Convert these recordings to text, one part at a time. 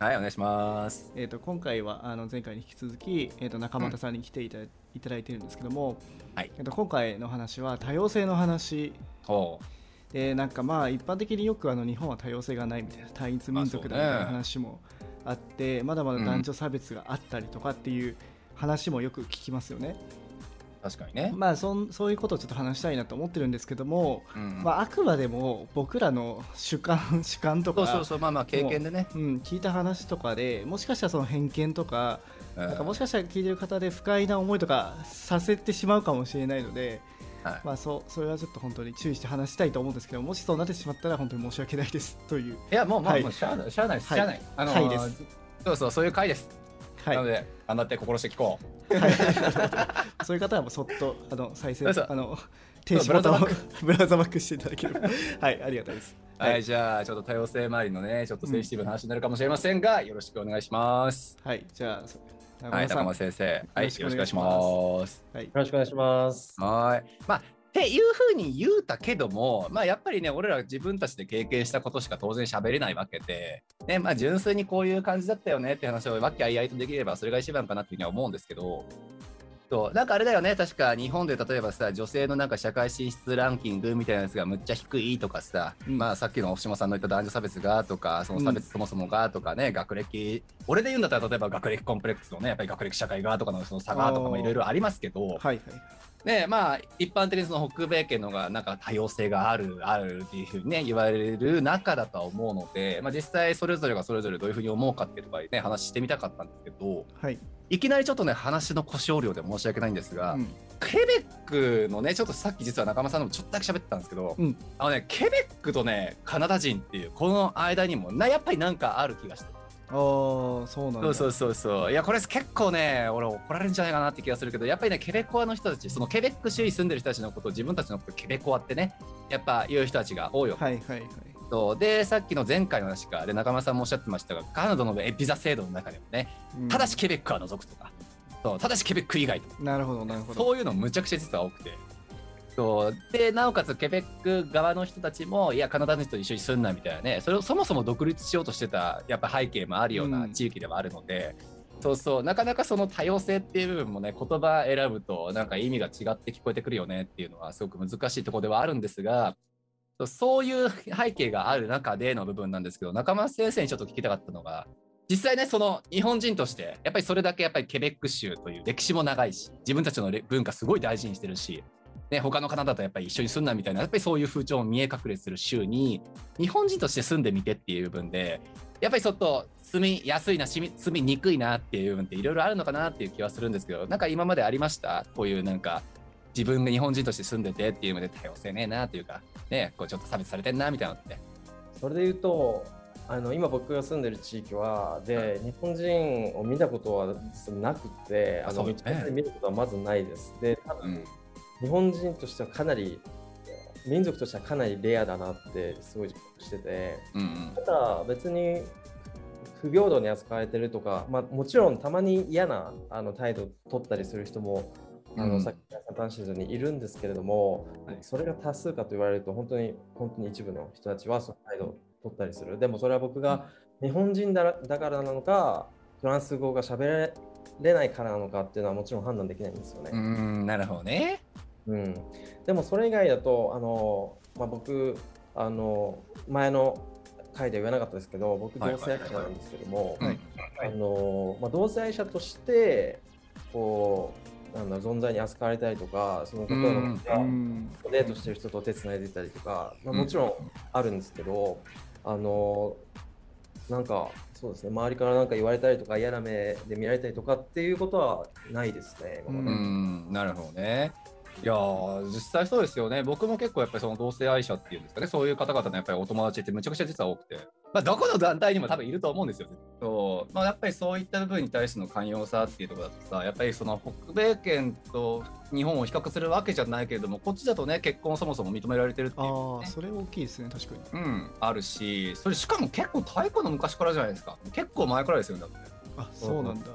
はいお願いします。えー、と今回はあの前回に引き続き、えー、と中俣さんに来ていた,、いただいてるんですけども、はい。えー、と今回の話は多様性の話。おでなんかまあ一般的によくあの日本は多様性がないみたいな単一民族だみたいな話もあってまだまだ男女差別があったりとかっていう話もよく聞きますよね。確かにね、まあそんそういうことをちょっと話したいなと思ってるんですけども、うん。まあ、あくまでも僕らの主観主観とかそうそうそうまあまあ経験でね。うん、聞いた話とかでもしかしたらその偏見とかなんかもしかしたら聞いてる方で不快な思いとかさせてしまうかもしれないので、はい。まあ、そうそれはちょっと本当に注意して話したいと思うんですけどもしそうなってしまったら本当に申し訳ないですという、いやもうもう,、はい。もうしゃあないしゃあないですはいしゃあない、あのーはいです。そうそうそういう回です、はい。なので頑張って心して聞こう。はい そういう方はもうそっとあの再生あの停止ボタンをブラウザバック。していただければ。はいありがたいです。はい、じゃあちょっと多様性周りのねちょっとセンシティブな話になるかもしれませんが、よろしくお願いします。はい、じゃあはい村さん。高松先生。はいよろしくお願いしよろしくお願いします。はい。よろしくお願いします。はい。まあっていうふうに言うたけども、まあ、やっぱりね、俺ら自分たちで経験したことしか当然喋れないわけで、ね、まあ、純粋にこういう感じだったよねって話をわきあいあいとできれば、それが一番かなっていうふうには思うんですけど、そうなんかあれだよね、確か日本で例えばさ、女性のなんか社会進出ランキングみたいなやつがむっちゃ低いとかさ、うん。まあさっきの大島さんの言った男女差別がとか、その差別そもそもがとかね、学歴、俺で言うんだったら例えば学歴コンプレックスのね、やっぱり学歴社会がとかのその差がとかもいろいろありますけど、はいはいねまあ一般的にその北米圏のがなんか多様性があるあるっていうふうにね言われる中だとは思うので、まあ、実際それぞれがそれぞれどういうふうに思うかっていうとかね話してみたかったんですけどはい、いきなりちょっとね話の腰折量で申し訳ないんですが、うん。ケベックのねちょっとさっき実は中間さんのもちょっとだけ喋ってたんですけど、うん。あのねケベックとねカナダ人っていうこの間にもなやっぱりなんかある気がしてあーそうなんだそうそうそうそう。いやこれ結構ね俺怒られるんじゃないかなって気がするけどやっぱりねケベコアの人たちそのケベック州に住んでる人たちのことを自分たちのことをケベコアってねやっぱ言う人たちが多いよ、はいはいはい。そう。でさっきの前回の話かで中村さんもおっしゃってましたがカナダのビザ制度の中でもねうん。ただしケベックは除くとか。そうただしケベック以外とか。なるほどなるほど。そういうのむちゃくちゃ実は多くて。そう。でなおかつケベック側の人たちもいやカナダ人と一緒に住んだみたいなね。それをそもそも独立しようとしてたやっぱ背景もあるよううなん。地域ではあるので、そうそう。なかなかその多様性っていう部分もね言葉選ぶとなんか意味が違って聞こえてくるよねっていうのはすごく難しいところではあるんですがそういう背景がある中での部分なんですけど中村先生にちょっと聞きたかったのが実際ねその日本人としてやっぱりそれだけやっぱりケベック州という歴史も長いし自分たちのれ文化すごい大事にしてるし、ね、他の方だとやっぱり一緒に住んだみたいなやっぱりそういう風潮も見え隠れする州に日本人として住んでみてっていう部分でやっぱりちょっと住みやすいな住みにくいなっていう部分っていろいろあるのかなっていう気はするんですけどなんか今までありました？こういうなんか自分が日本人として住んでてっていうので多様性ねえなっていうかねこうちょっと差別されてんなみたいなのって。それで言うと、あの今僕が住んでる地域は、で、日本人を見たことはなくて、あのね見ることはまずないです。で、多分うん日本人としてはかなり、民族としてはかなりレアだなってすごい自覚してて、うんうん。ただ別に不平等に扱われてるとか、まあ、もちろんたまに嫌なあの態度を取ったりする人も、あうん。のさっき話したようにいるんですけれども、はい。それが多数かと言われると本当に本当に一部の人たちはその態度を取ったりする。でもそれは僕が日本人だだからなのかフランス語が喋れないからなのかっていうのはもちろん判断できないんですよね。うんなるほどね。うん、でもそれ以外だとあの、まあ、僕あの前の回では言わなかったですけど僕はい同性愛者なんですけども、はい。あのまあ、同性愛者としてこうなんだ存在に扱われたりとかその例えばデートしてる人と手つないでたりとか、まあ、うん。もちろんあるんですけど、あのなんかそうですね周りからなんか言われたりとか嫌な目で見られたりとかっていうことはないですね。今まで。うん。なるほどね。いやー実際そうですよね。僕も結構やっぱりその同性愛者っていうんですかね、そういう方々のやっぱりお友達ってむちゃくちゃ実は多くて。まあ、どこの団体にも多分いると思うんですよ。そうまあ、やっぱりそういった部分に対しての寛容さっていうところだとさ、やっぱりその北米圏と日本を比較するわけじゃないけれども、こっちだとね、結婚そもそも認められてるっていう、ね、ああ、それ大きいですね、確かに。うん、あるし、それしかも結構太古の昔からじゃないですか。結構前からですよね、あ、そうなんだ。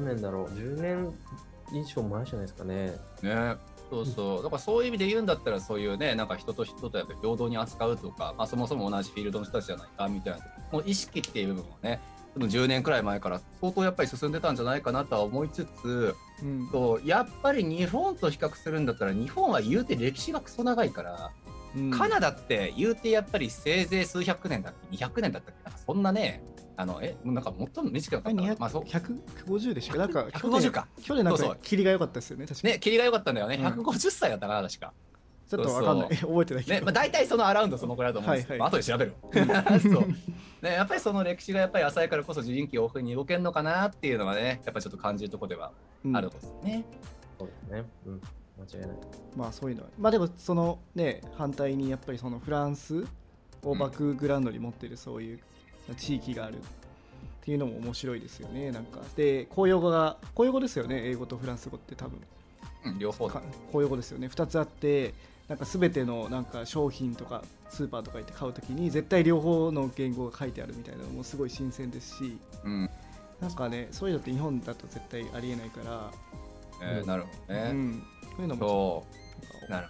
何年だろう、10年以上前じゃないですかね。ね。そうそう、だからそういう意味で言うんだったら、そういうね、なんか人と人とやっぱり平等に扱うとか、まあ、そもそも同じフィールドの人たちじゃないかみたいな、もう意識っていう部分をね、10年くらい前から相当やっぱり進んでたんじゃないかなとは思いつつ、うん、とやっぱり日本と比較するんだったら、日本は言うて歴史がクソ長いから、うん、カナダって言うてやっぱりせいぜい数百年だっけ、200年だったっけ、そんなね、あのえなんか最も短かった？かまあ、そう。150でしょなんか150か。去年なんか霧が良かったですよね確かね霧が良かったんだよね、うん、150歳だったかな確か。ちょっとわかんない。覚えてないけど、ねまあ、大体そのアラウンドそのくらいだと思うんですけど、はいはい、後で調べる。そう。ね、やっぱりその歴史がやっぱり浅いからこそ自陣機オフに動けるのかなっていうのはねやっぱりちょっと感じるところではあるんですね、うん、そうですね、うん。間違いない。まあそういうのは。まあでもそのね反対にやっぱりそのフランスをバックグラウンドに持ってるそういう地域がある。っていうのも面白いですよね。なんかで公用語が公用語ですよね。英語とフランス語って多分、うん、両方。公用語ですよね。2つあってなんか全てのなんか商品とかスーパーとか行って買うときに絶対両方の言語が書いてあるみたいなのもすごい新鮮ですし、うん、なんかねそういうのって日本だと絶対ありえないから、えー、なるほどね、うん、そういうのも。なる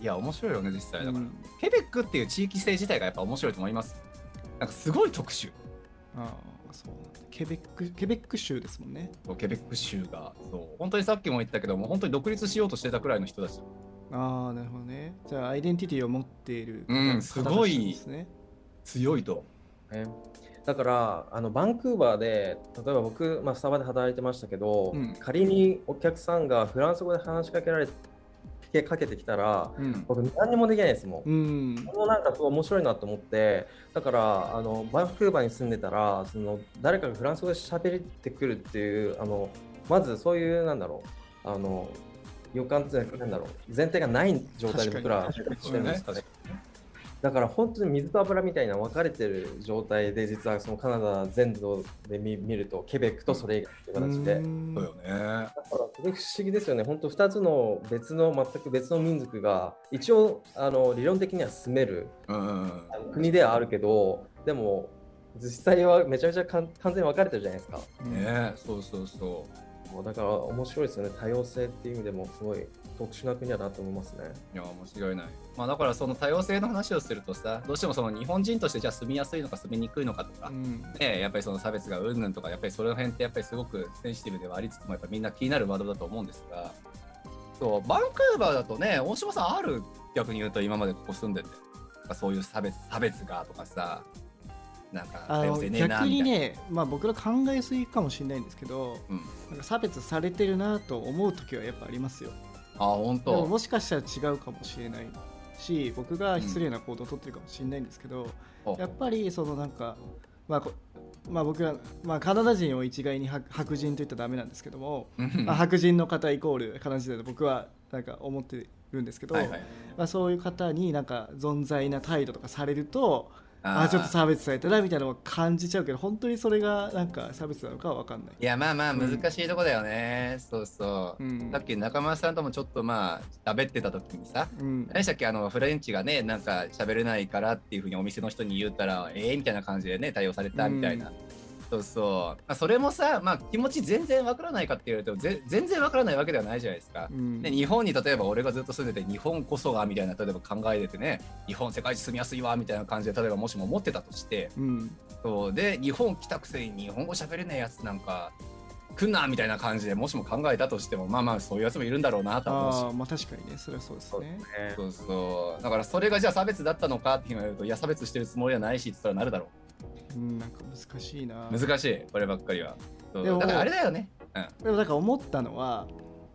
いや面白いよね実際。だから、うん、ケベックっていう地域性自体がやっぱ面白いと思いますなんかすごい特殊。ああそうケベックケベック州ですもんね。ケベック州がそう。本当にさっきも言ったけども本当に独立しようとしてたくらいの人たち。ああなるほどね。じゃあアイデンティティを持っている、うん、すごい強いと、えだからあのバンクーバーで例えば僕、まあ、スタバで働いてましたけど、うん、仮にお客さんがフランス語で話しかけられけかけてきたら、うん、僕何にもできないですもん。うん、このなんかすごい面白いなと思ってだからあのバンクーバーに住んでたらその誰かがフランス語で喋ってくるっていうあのまずそういうなんだろうあの予感ってなんだろう前提がない状態で僕らしてるんですかね。だから本当に水と油みたいな分かれてる状態で実はそのカナダ全土で見るとケベックとそれ以外っていう形で。そうよね。だからすごい不思議ですよね。本当2つの別の全く別の民族が一応あの理論的には住める国ではあるけどでも実際はめちゃめちゃ完全に分かれてるじゃないですか。ねそうそうそう。だから面白いですよね。多様性っていう意味でもすごい特殊な国だなと思いますね。いや面白い。ない、まあ、だからその多様性の話をするとさどうしてもその日本人としてじゃあ住みやすいのか住みにくいのかとか、うん、ね、やっぱりその差別がうんぬんとかやっぱりその辺ってやっぱりすごくセンシティブではありつつもやっぱみんな気になるワードだと思うんですがそうバンクーバーだとね大島さんある？逆に言うと今までここ住んでて。そういう差別差別がとかさなんか多様性ね逆にね、まあ、僕ら考えすぎかもしれないんですけど、うん、なんか差別されてるなと思う時はやっぱありますよ。あ本当。でももしかしたら違うかもしれないし僕が失礼な行動をとってるかもしれないんですけど、うん、やっぱりそのなんか、まあまあ、僕は、まあ、カナダ人を一概に白人と言ったらダメなんですけども、まあ、白人の方イコールカナダ人だと僕はなんか思ってるんですけど、はいはい、まあ、そういう方になんか存在な態度とかされるとあちょっと差別されたなみたいなのを感じちゃうけど本当にそれがなんか差別なのかは分かんない。いやまあまあ難しいとこだよね、うん、そうそう、うん、さっき中村さんともちょっとまあ喋ってた時にさ、うん、何でしたっけあのフレンチがねなんか喋れないからっていうふうにお店の人に言ったらええー、みたいな感じでね対応されたみたいな、そうそう、まあ、それもさ、まあ、気持ち全然わからないかって言われると全然わからないわけではないじゃないですか、うん、で日本に例えば俺がずっと住んでて日本こそがみたいな例えば考えててね日本世界一住みやすいわみたいな感じで例えばもしも思ってたとして、うん、そう。で日本来たくせに日本語喋れないやつなんか来んなみたいな感じでもしも考えたとしてもまあまあそういうやつもいるんだろうなと思うし。あまあ確かにね。それはそうですね。そう。そうだからそれがじゃあ差別だったのかって言われるといや差別してるつもりはないしって言ったらなるだろううん、なんか難しいな。難しいこればっかりは。でもだからあれだよね、うん、でもだから思ったのは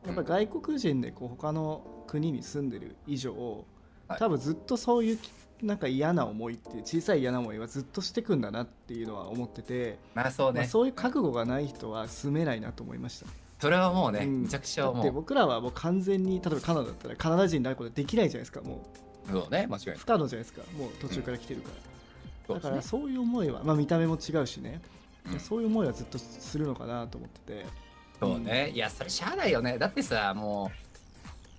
やっぱ外国人でこう他の国に住んでる以上、多分ずっとそういうなんか嫌な思いって小さい嫌な思いはずっとしてくんだなっていうのは思ってて、まあそうね、まあ、そういう覚悟がない人は住めないなと思いました、それはもうね、うん、めちゃくちゃ思う。僕らはもう完全に例えばカナダだったらカナダ人になることできないじゃないですかもう。そうね間違いない。不可能じゃないですかもう途中から来てるから、だからそういう思いは、まあ、見た目も違うしね、うん、そういう思いはずっとするのかなと思ってて。そうね、いやそれしゃあないよね。だってさも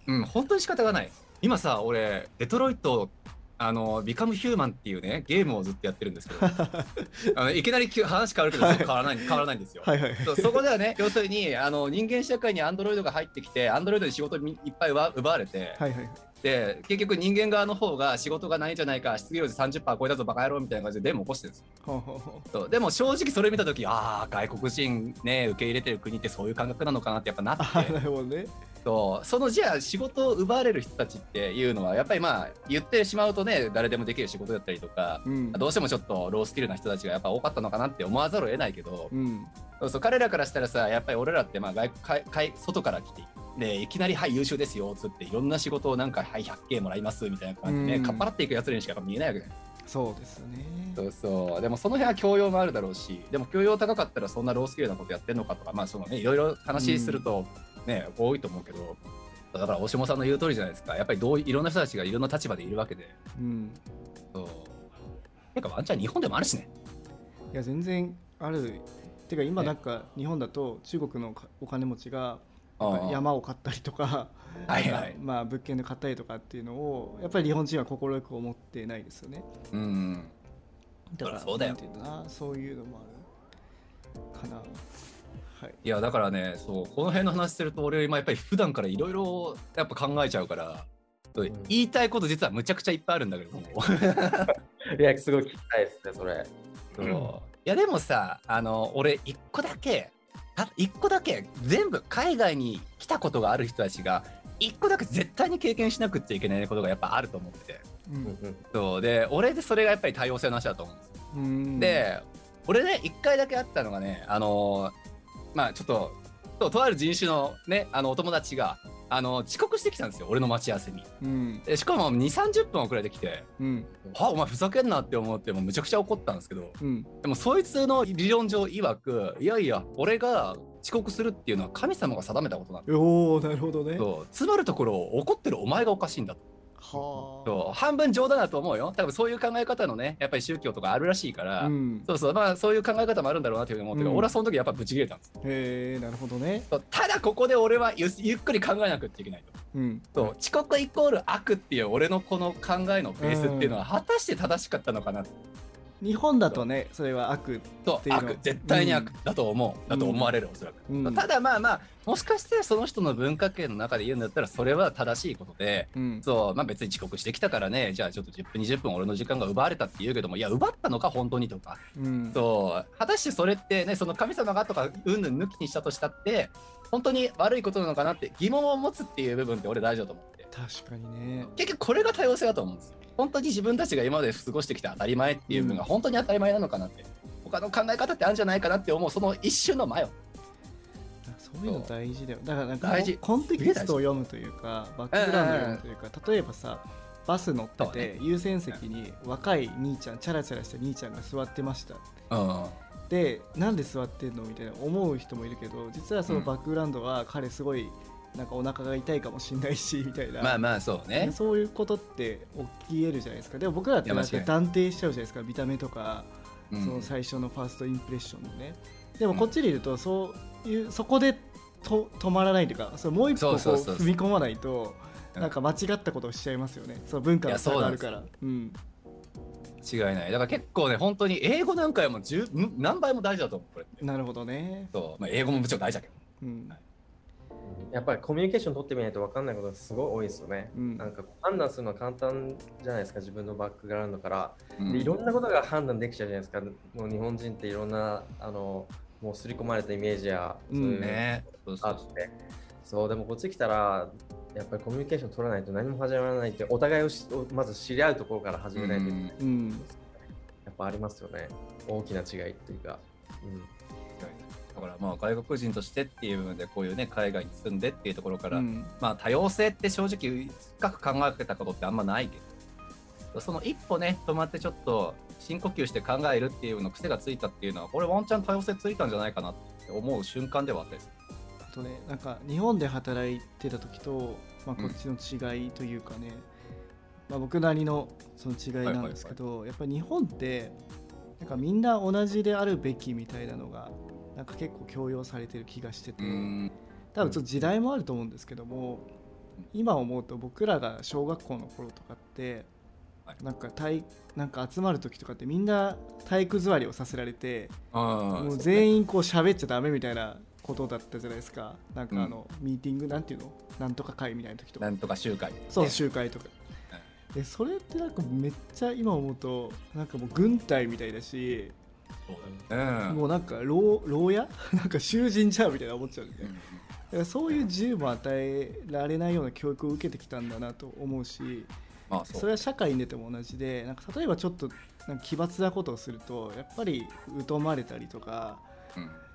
ううん本当に仕方がない。今さ俺デトロイトあのビカムヒューマンっていうねゲームをずっとやってるんですけど。あのいきなり話変わるけど、変わらない変わらないんですよ。はいはい、そそこではね要するにあの人間社会にアンドロイドが入ってきてアンドロイドに仕事いっぱい奪われて、はいはい、で結局人間側の方が仕事がないんじゃないか失業率30%超えたぞバカ野郎みたいな感じでデモ起こしてるんですよ。でも正直それ見た時ああ外国人ね受け入れてる国ってそういう感覚なのかなってやっぱなって。なるほどねとそのじゃあ仕事を奪われる人たちっていうのはやっぱりまあ言ってしまうとね誰でもできる仕事だったりとか、うん、どうしてもちょっとロースキルな人たちがやっぱ多かったのかなって思わざるを得ないけど、うん、そうそう彼らからしたらさやっぱり俺らってまあ外外外から来てでいきなり「はい優秀ですよ」っつっていろんな仕事をなんか「はい 100K もらいます」みたいな感じで、ね、かっぱらっていくやつらにしか見えないわけじゃないそうですねそうそうでもその辺は教養もあるだろうしでも教養高かったらそんなロースキルなことやってるのかとかまあそのねいろいろ話するとね、うん、多いと思うけどだから大下さんの言う通りじゃないですか。やっぱりどういろんな人たちがいろんな立場でいるわけで、うん、そう。なんかワンチャン日本でもあるしね。いや全然ある。てか今なんか日本だと中国のお金持ちが山を買ったりとか はいはい、まあ、物件で買ったりとかっていうのをやっぱり日本人は快く思ってないですよね。うん、だからそうだよ。そういうのもある。はい、いやだからねそうこの辺の話すると俺今やっぱり普段からいろいろやっぱ考えちゃうから、うん、言いたいこと実はむちゃくちゃいっぱいあるんだけど。いやすごい聞きたいですねそれ。そういやでもさあの俺一個だけ一個だけ全部海外に来たことがある人たちが一個だけ絶対に経験しなくっちゃいけないことがやっぱあると思って。て、うん、そうで俺でそれがやっぱり多様性の話だと思うんですよ。で俺ね一回だけあったのがねあのまあちょっとととある人種のねあのお友達があの遅刻してきたんですよ俺の待ち合わせに、うん、でしかも2 3 0分遅れてきて、うん、はお前ふざけんなって思ってもむちゃくちゃ怒ったんですけど、うん、でもそいつの理論上曰くいやいや俺が遅刻するっていうのは神様が定めたことなんだ。おおなるほどね。つまるところ怒ってるお前がおかしいんだとそう半分冗談だと思うよ。多分そういう考え方のねやっぱり宗教とかあるらしいから、うん、そうそう。まあそういう考え方もあるんだろうなというふうに思って、うん、俺はその時やっぱぶち切れたんです。へえなるほどね。ただここで俺はゆゆっくり考えなくちゃいけないと、うん、そう遅刻イコール悪っていう俺のこの考えのベースっていうのは果たして正しかったのかな日本だとねそれは悪っていう悪。絶対に悪だと思う、うん、だと思われるおそらく、うん、ただまあまあもしかしてその人の文化圏の中で言うんだったらそれは正しいことで、うん、そうまあ別に遅刻してきたからね。じゃあちょっと10分20分俺の時間が奪われたって言うけどもいや奪ったのか本当にとか、そう。果たしてそれってねその神様がとかうんぬん抜きにしたとしたって本当に悪いことなのかなって疑問を持つっていう部分って俺大事だと思って確かにね。結局これが多様性だと思うんですよ。本当に自分たちが今まで過ごしてきた当たり前っていう部分が本当に当たり前なのかなって、他の考え方ってあるんじゃないかなって思うその一瞬の前をそういうの大事だよ。だからなんかコンテキストを読むというかバックグラウンドを読むというか例えばさバス乗ってて優先席に若い兄ちゃんチャラチャラした兄ちゃんが座ってました、でなんで座ってんのみたいな思う人もいるけど実はそのバックグラウンドは彼すごいなんかお腹が痛いかもしれないし みたいな。まあまあそうね。そういうことって起きえるじゃないですか。でも僕らってなんか断定しちゃうじゃないですか。見た目とか、その最初のファーストインプレッションのね。でもこっちにいるとそういうそこでと止まらないというかそもう一歩踏み込まないとなんか間違ったことをしちゃいますよね。その文化の差があるから。うん。違いない。だから結構ね本当に英語なんかよも何倍も大事だと思うこれなるほどね。そう、まあ、英語ももちろん大事だけど、うん。はいやっぱりコミュニケーション取ってみないと分かんないことがすごい多いですよね。うん、なんか判断するのは簡単じゃないですか、自分のバックグラウンドから。でいろんなことが判断できちゃうじゃないですか。もう日本人っていろんなあのもう刷り込まれたイメージやそういうのがあって。そうでもこっち来たらやっぱりコミュニケーション取らないと何も始まらないってお互いをまず知り合うところから始めないといけない、うん、やっぱありますよね大きな違いっていうか。うんだからまあ外国人としてっていう部分でこういうね海外に住んでっていうところから、うん、まあ多様性って正直深く考えたことってあんまないけどその一歩ね止まってちょっと深呼吸して考えるっていうの癖がついたっていうのはこれワンチャン多様性ついたんじゃないかなって思う瞬間ではあったですあとねなんか日本で働いてた時と、まあ、こっちの違いというかね、まあ、僕なりのその違いなんですけど、やっぱり日本ってなんかみんな同じであるべきみたいなのがなんか結構強要されてる気がしてて。多分ちょっと時代もあると思うんですけども今思うと僕らが小学校の頃とかってなんか体なんか集まる時とかってみんな体育座りをさせられてもう全員こう喋っちゃダメみたいなことだったじゃないですか。なんかあの、うん、ミーティングなんていうの？なんとか会みたいな時とか。なんとか集会、そう集会とか。でそれってなんかめっちゃ今思うとなんかもう軍隊みたいだしそうだね、もうなんか牢牢屋？なんか囚人じゃんみたいな思っちゃうんで、うん、そういう自由も与えられないような教育を受けてきたんだなと思うし、まあ、それは社会に出ても同じでなんか例えばちょっとなんか奇抜なことをするとやっぱり疎まれたりとか、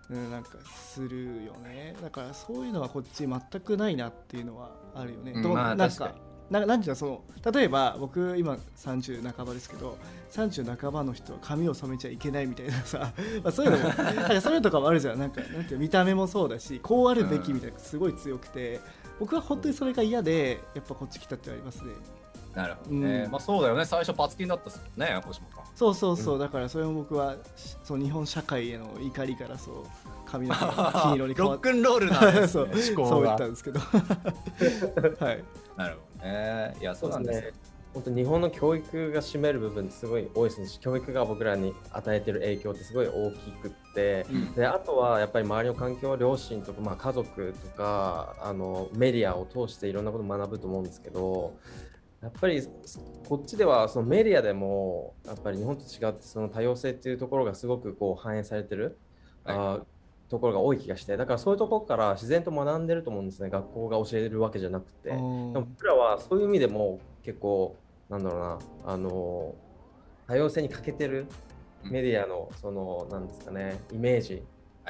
うん、なんかするよね。だからそういうのはこっち全くないなっていうのはあるよね。うん、まあ、なんかななんていうのその例えば僕今30半ばですけど30半ばの人は髪を染めちゃいけないみたいなさ、まあ、そういうのも なんかそういうのとかもあるじゃん。なんかなんていう見た目もそうだしこうあるべきみたいなすごい強くて、僕は本当にそれが嫌でやっぱこっち来たってありますね。なるほどね、うん、まあそうだよね。最初パツキンだったっすもんね星本そうそうそう、うん、だからそれも僕はそう日本社会への怒りからそう髪の毛金 色に変わってロックンロールな そうそう言ったんですけど。はい。なるほどね。いや、そうなんですね。本当日本の教育が占める部分ってすごい多いですし教育が僕らに与えてる影響ってすごい大きくって、うん、であとはやっぱり周りの環境両親とか、まあ、家族とかあのメディアを通していろんなことを学ぶと思うんですけどやっぱりこっちではそのメディアでもやっぱり日本と違ってその多様性っていうところがすごくこう反映されてる、はい、あところが多い気がしてだからそういうところから自然と学んでると思うんですね。学校が教えるわけじゃなくて。でも僕らはそういう意味でも結構なんだろうなあの多様性に欠けてるメディアのそのなんですかねイメージ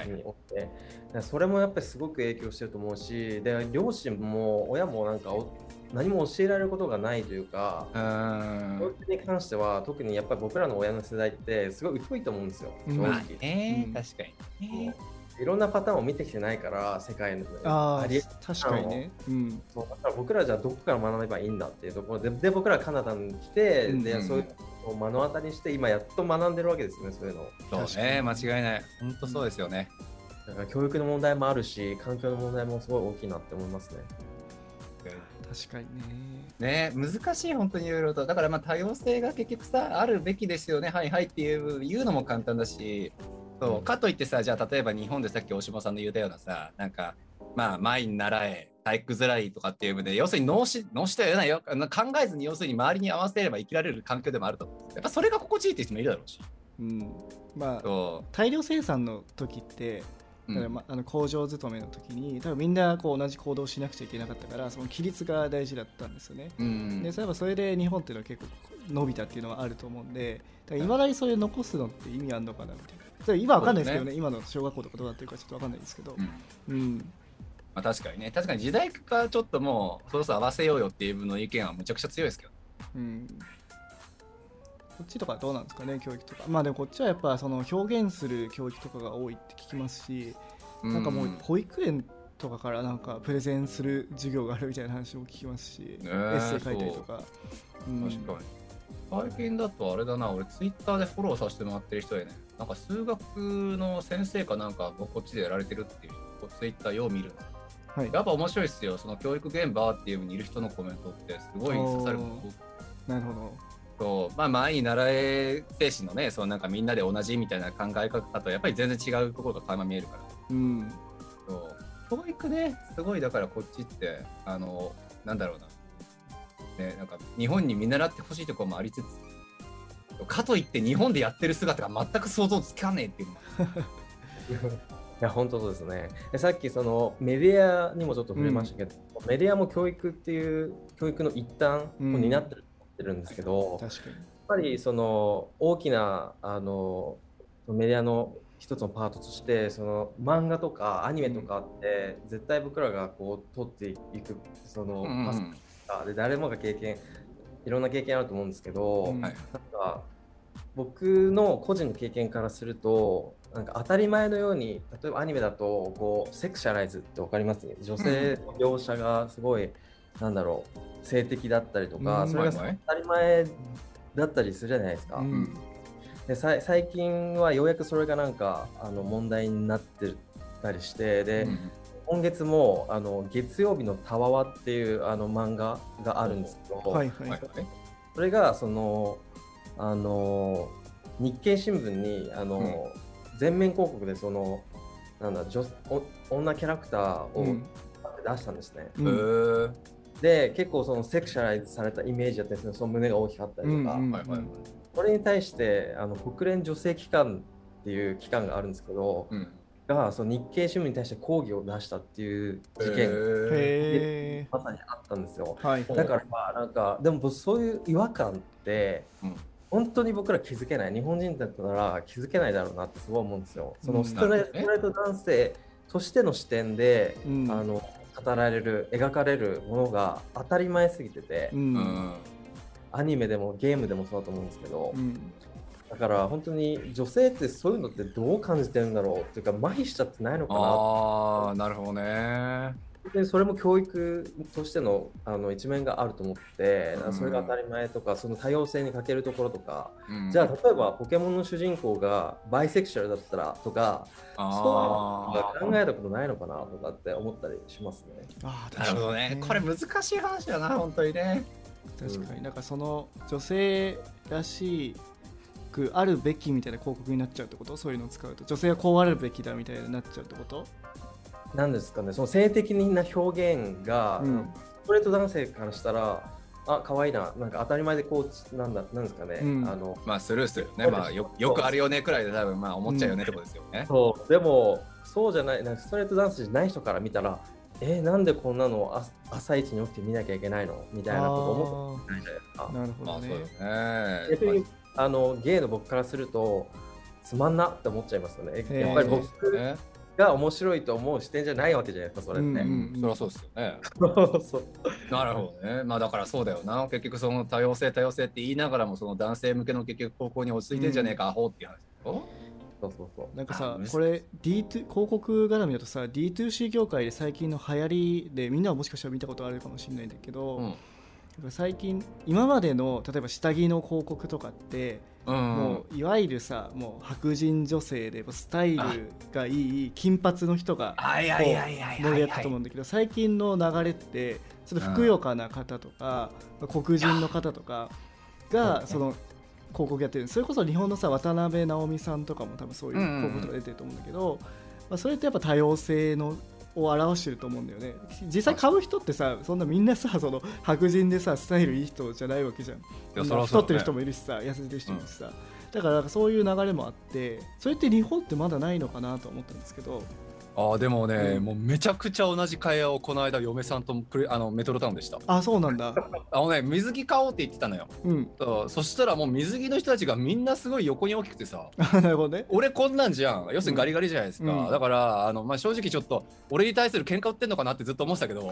におって、はい、それもやっぱりすごく影響してると思うしで両親も親もなんか何も教えられることがないというか教育に関しては特にやっぱり僕らの親の世代ってすごい疎いと思うんですよ正直、まあね、確かに、いろんなパターンを見てきてないから世界のあり確かにね、うん、そう。だから僕らじゃあどこから学べばいいんだっていうところでで僕らカナダに来て、うん、でそういうのを目の当たりにして今やっと学んでるわけですねそういうのそうね。間違いない。本当そうですよね、だから教育の問題もあるし環境の問題もすごい大きいなって思いますね。確かにね。ね難しい、本当にいろいろと。だからまあ多様性が結局さ、あるべきですよね、はいはいっていう言うのも簡単だし、そうかといってさじゃあ例えば日本でさっき大島さんの言ったようなさなんかまあ前に習え体育づらいとかっていう意味で要するに脳死脳死とは言わないよ。考えずに要するに周りに合わせれば生きられる環境でもあると。やっぱそれが心地いいって人もいるだろうし、うん、まあ大量生産の時ってまあ、あの工場勤めの時に多分みんなこう同じ行動をしなくちゃいけなかったからその規律が大事だったんですよね。うん、でそういえばそれで日本っていうのは結構伸びたっていうのはあると思うんでい。まだにそれ残すのって意味あるのかなみたいな。今わかんないですけどね、ね、今の小学校とかどうなってるかちょっとわかんないですけど。うん、うんまあ、確かにね、確かに時代がちょっともう、そろそろ合わせようよっていう分の意見はむちゃくちゃ強いですけど。うん。こっちとかどうなんですかね、教育とか。まあでもこっちはやっぱその表現する教育とかが多いって聞きますし、なんかもう保育園とかからなんかプレゼンする授業があるみたいな話も聞きますし、エッセイ書いたりとか。うん、確かに。最近だとあれだな、俺ツイッターでフォローさせてもらってる人でね、なんか数学の先生かなんかこっちでやられてるっていうツイッターよう見るの。はい、やっぱ面白いですよ。その教育現場っていうにいる人のコメントってすごい刺さるなるほど。そうまあ、前に習え精神のね、そのなんかみんなで同じみたいな考え方とやっぱり全然違うところが垣間見えるから。うん。そう教育ね、すごいだからこっちって、あの、なんだろうな。ね、なんか日本に見習ってほしいところもありつつ、かといって日本でやってる姿が全く想像つかねえっていう。いや本当そうですね。さっきそのメディアにもちょっと触れましたけど、うん、メディアも教育っていう教育の一端を担ってるんですけど、うん、やっぱりその大きなあのメディアの一つのパートとしてその漫画とかアニメとかって絶対僕らがこう撮っていくそのパスで誰もが経験いろんな経験あると思うんですけど、うん、なんか僕の個人の経験からするとなんか当たり前のように例えばアニメだとこうセクシャライズって分かります？女性の描写がすごいなんだろう性的だったりとか、うん。それが当たり前だったりするじゃないですか。うん。で最近はようやくそれがなんかあの問題になってたりしてで、うん今月もあの月曜日のたわわっていうあの漫画があるんですけど、はいはい。それがそのあの日経新聞にあの、全面広告でそのなんだ女お女キャラクターをうん。出したんですね。へうん。ーで結構そのセクシャライズされたイメージだったんですけどその胸が大きかったりとか、それに対してあの国連女性機関っていう機関があるんですけど、うんがその日経新聞に対して抗議を出したっていう事件がまさにあったんですよ。ーはい。だからまあなんかでも僕そういう違和感って、うん。本当に僕ら気づけない。日本人だったら気づけないだろうなってすごい思うんですよ。そのうん。ストレ,、ストレート男性としての視点で、うん。あの語られる描かれるものが当たり前すぎてて、ううんん。アニメでもゲームでもそうだと思うんですけど、うんだから本当に女性ってそういうのってどう感じてるんだろうっていうか麻痺しちゃってないのかなああなるほどね。本当にそれも教育としてのあの一面があると思って、それが当たり前とかその多様性に欠けるところとか、うん。じゃあ例えばポケモンの主人公がバイセクシャルだったらとかそういうの考えたことないのかなとかって思ったりしますね。あなるほどね。これ難しい話だな本当にね。確かに。なんかその女性らしくあるべきみたいな広告になっちゃうってこと？そういうのを使うと。女性はこうあるべきだみたいになっちゃうってこと？なんですかね。その性的な表現が、うん。ストレート男性からしたらあ可愛いな。なんか当たり前でこうなんだなんですかね、うん。あのまあスルーするよね。まあよよくあるよねくらいで多分まあ思っちゃうよねってことですよね。そう。でもそうじゃないなんかストレートダンスじゃない人から見たらえーなんでこんなのあ朝一に起きて見なきゃいけないの？みたいなこと思ってないじゃないですか。なるほどね。まあそうよね。逆にあのゲイの僕からするとつまんなって思っちゃいますよね。やっぱりまあ僕が面白いと思う視点じゃないわけじゃないですかそれって、うんうんそりゃそうですよね。そうなるほどね。まあだからそうだよな。結局その多様性多様性って言いながらもその男性向けの結局方向に落ち着いてんじゃねえか、アホっていう話そうそうそう。なんかさこれ D2 広告絡みだとさ D2C 業界で最近の流行りでみんなはもしかしたら見たことあるかもしれないんだけど、うん最近今までの例えば下着の広告とかって、うん。もういわゆるさもう白人女性でスタイルがいい金髪の人が盛り上がったと思うんだけど最近の流れってちょっとふくよかな方とか、黒人の方とかがその広告やってる。それこそ日本のさ渡辺直美さんとかも多分そういう広告とか出てると思うんだけど、まあ、それってやっぱ多様性のを表してると思うんだよね。実際買う人ってさそんなみんなさその白人でさスタイルいい人じゃないわけじゃん。太ってる人もいるしさ痩せてる人もいるしさ、だからなんかそういう流れもあってそれって日本ってまだないのかなと思ったんですけどああでもね、うん。もうめちゃくちゃ同じ会話をこの間嫁さんとプレあのメトロタウンでした。あそうなんだ。あのね水着買おうって言ってたのよ。うん。そしたらもう水着の人たちがみんなすごい横に大きくてさ。あ なるほどね。俺こんなんじゃん。要するにガリガリじゃないですか、うん。だからあの、まあ、正直ちょっと俺に対する喧嘩売ってんのかなってずっと思ってたけど。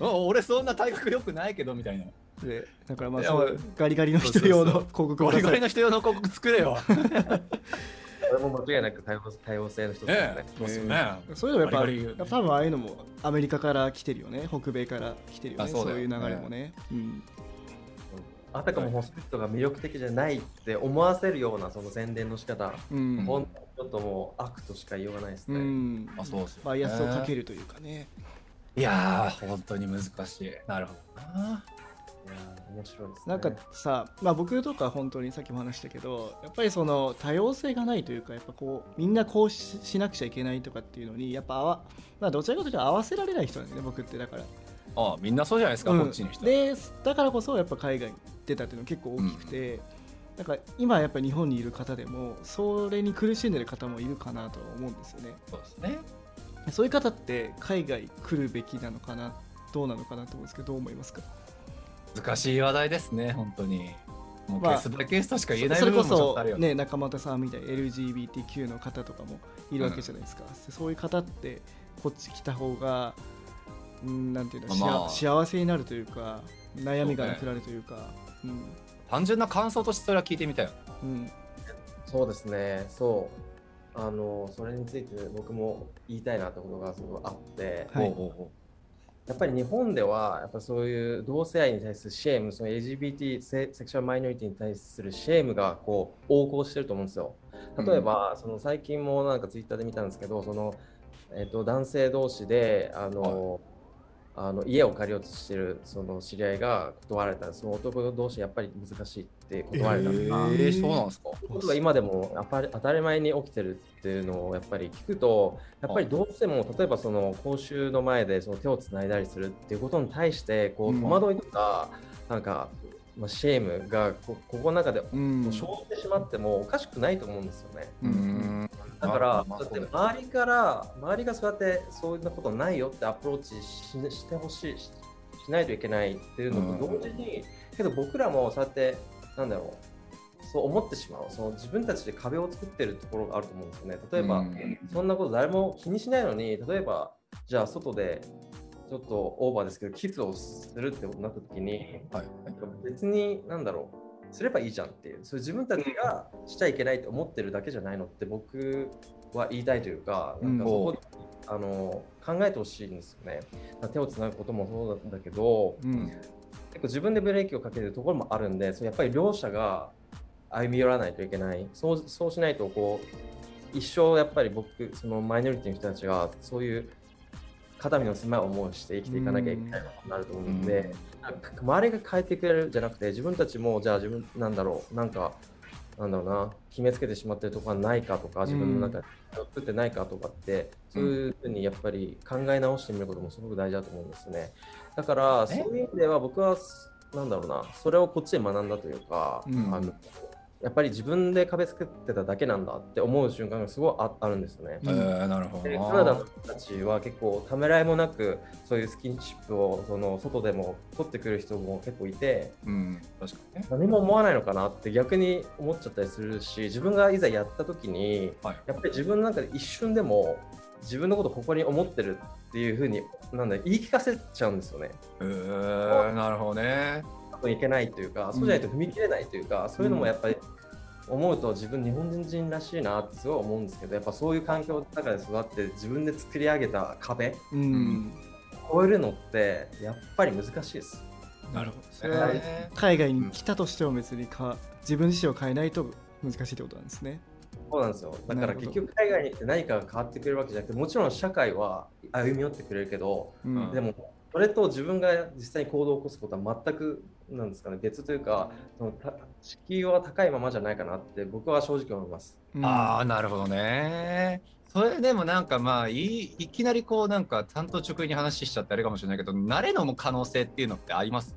お 俺そんな体格良くないけどみたいな。でだからまあそうガリガリの人用の広告をガリガリの人用の広告作れよ。こ れも間違いなく多様多様性の一つですね。ね。そうっすよね。そういうのやっぱガリガリ。やっぱ多分ああいうのもアメリカから来てるよね。北米から来てるよ。ねあそういう流れもね、うん、あたかもホスピットが魅力的じゃないって思わせるようなその宣伝の仕方、うん。ほんとちょっともう悪としか言いようがないですうね。ん。あそうっすよね。バイアスをかけるというかね。いやー本当に難しい。なるほどな面白いですね。なんかさ、まあ、僕とか本当にさっきも話したけどやっぱりその多様性がないというかやっぱこうみんなこうししなくちゃいけないとかっていうのにやっぱあわ、まあ、どちらかというと合わせられない人なんだよね僕ってだから。あみん。なそうじゃないですか、うんこっちの人でだからこそやっぱ海外に出たっていうの結構大きくて、なんか今やっぱ日本にいる方でもそれに苦しんでる方もいるかなとは思うんですよね。そうですね。そういう方って海外来るべきなのかなどうなのかなと思うんですけどどう思いますか？難しい話題ですね本当に。もうケまあースバイケースとしか言えないそれこ部分もちょっそとあるよね。ね中俣さんみたいに LGBTQ の方とかもいるわけじゃないですか、そういう方ってこっち来た方がうんなんていうの、まあ幸せになるというか悩みがなくなるというか。うん。単純な感想としてそれは聞いてみたよ。うん。そうですね、そう。あのそれについて僕も言いたいなってことがすごいあって、はいほうほう。ほやっぱり日本ではやっぱそういう同性愛に対するシェーム、その LGBT セクシャルマイノリティに対するシェームがこう横行してると思うんですよ。例えば、うん、その最近もなんかツイッターで見たんですけど、そのえっと男性同士であの、はい。あの家を借りようとしてるその知り合いが断られたその男同士やっぱり難しい。って断られたのが、えー、そうなんですか？ことが今でも当たり前に起きてるっていうのをやっぱり聞くとやっぱりどうしても例えばその講習の前でその手をつないだりするっていうことに対してこう戸惑いとか、うん、なんかまあ、シェームがこここの中で生じてしまってもおかしくないと思うんですよね。うん。だから、だって周りから、周りがそうやってそういうことないよってアプローチししてほしいし、しないといけないっていうのと同時に、けど僕らもそうやって、なんだろう、そう思ってしまう、その自分たちで壁を作ってるところがあると思うんですよね。例えば、そんなこと誰も気にしないのに、例えば、じゃあ外でちょっとオーバーですけど、キスをするってことになった時に、はい、別に、なんだろう、すればいいじゃんっていう、それ自分たちがしちゃいけないと思ってるだけじゃないのって僕は言いたいというか、なんかそこ、あの考えてほしいんですよね。手をつなぐこともそうなんだけど、うん、結構自分でブレーキをかけるところもあるんで、そやっぱり両者が歩み寄らないといけない。そうそうしないとこう一生やっぱり僕そのマイノリティの人たちがそういう肩身の狭い思いをして生きていかなきゃいけないことになると思うので、周りが変えてくれるじゃなくて自分たちもじゃあ自分なんだろうなんかなんだろうな決めつけてしまってるところはないかとか自分の中で作ってないかとかって、そういうふうにやっぱり考え直してみることもすごく大事だと思うんですねだからそういう意味では僕はなんだろうな。それをこっちで学んだというか、うん、あのやっぱり自分で壁作ってただけなんだって思う瞬間がすごいああるんですよね。えー、なるほどでカナダの人たちは結構ためらいもなくそういうスキンシップをその外でも取ってくる人も結構いて、うん、確かにね、何も思わないのかなって逆に思っちゃったりするし自分がいざやった時に、はい、やっぱり自分の中で一瞬でも自分のことを誇りに思ってるっていうふうになんだ言い聞かせちゃうんですよね。えー、なるほどね。いけないというか、そうじゃないと踏み切れないというか、そういうのもやっぱり思うと自分日本人らしいなってすごい思うんですけどやっぱそういう環境の中で育って自分で作り上げた壁、うん、超えるのってやっぱり難しいです。なるほどそれは海外に来たとしても別にか自分自身を変えないと難しいってことなんですね。そうなんですよだから結局海外に行って何かが変わってくれるわけじゃなくてもちろん社会は歩み寄ってくれるけど、うん、でもそれと自分が実際に行動を起こすことは全くなんですかね別というかその敷居は高いままじゃないかなって僕は正直思います。うん、ああなるほどね。それでもなんかまあいいきなりこうなんか担当直入に話しちゃってあれかもしれないけど慣れの可能性っていうのってあります？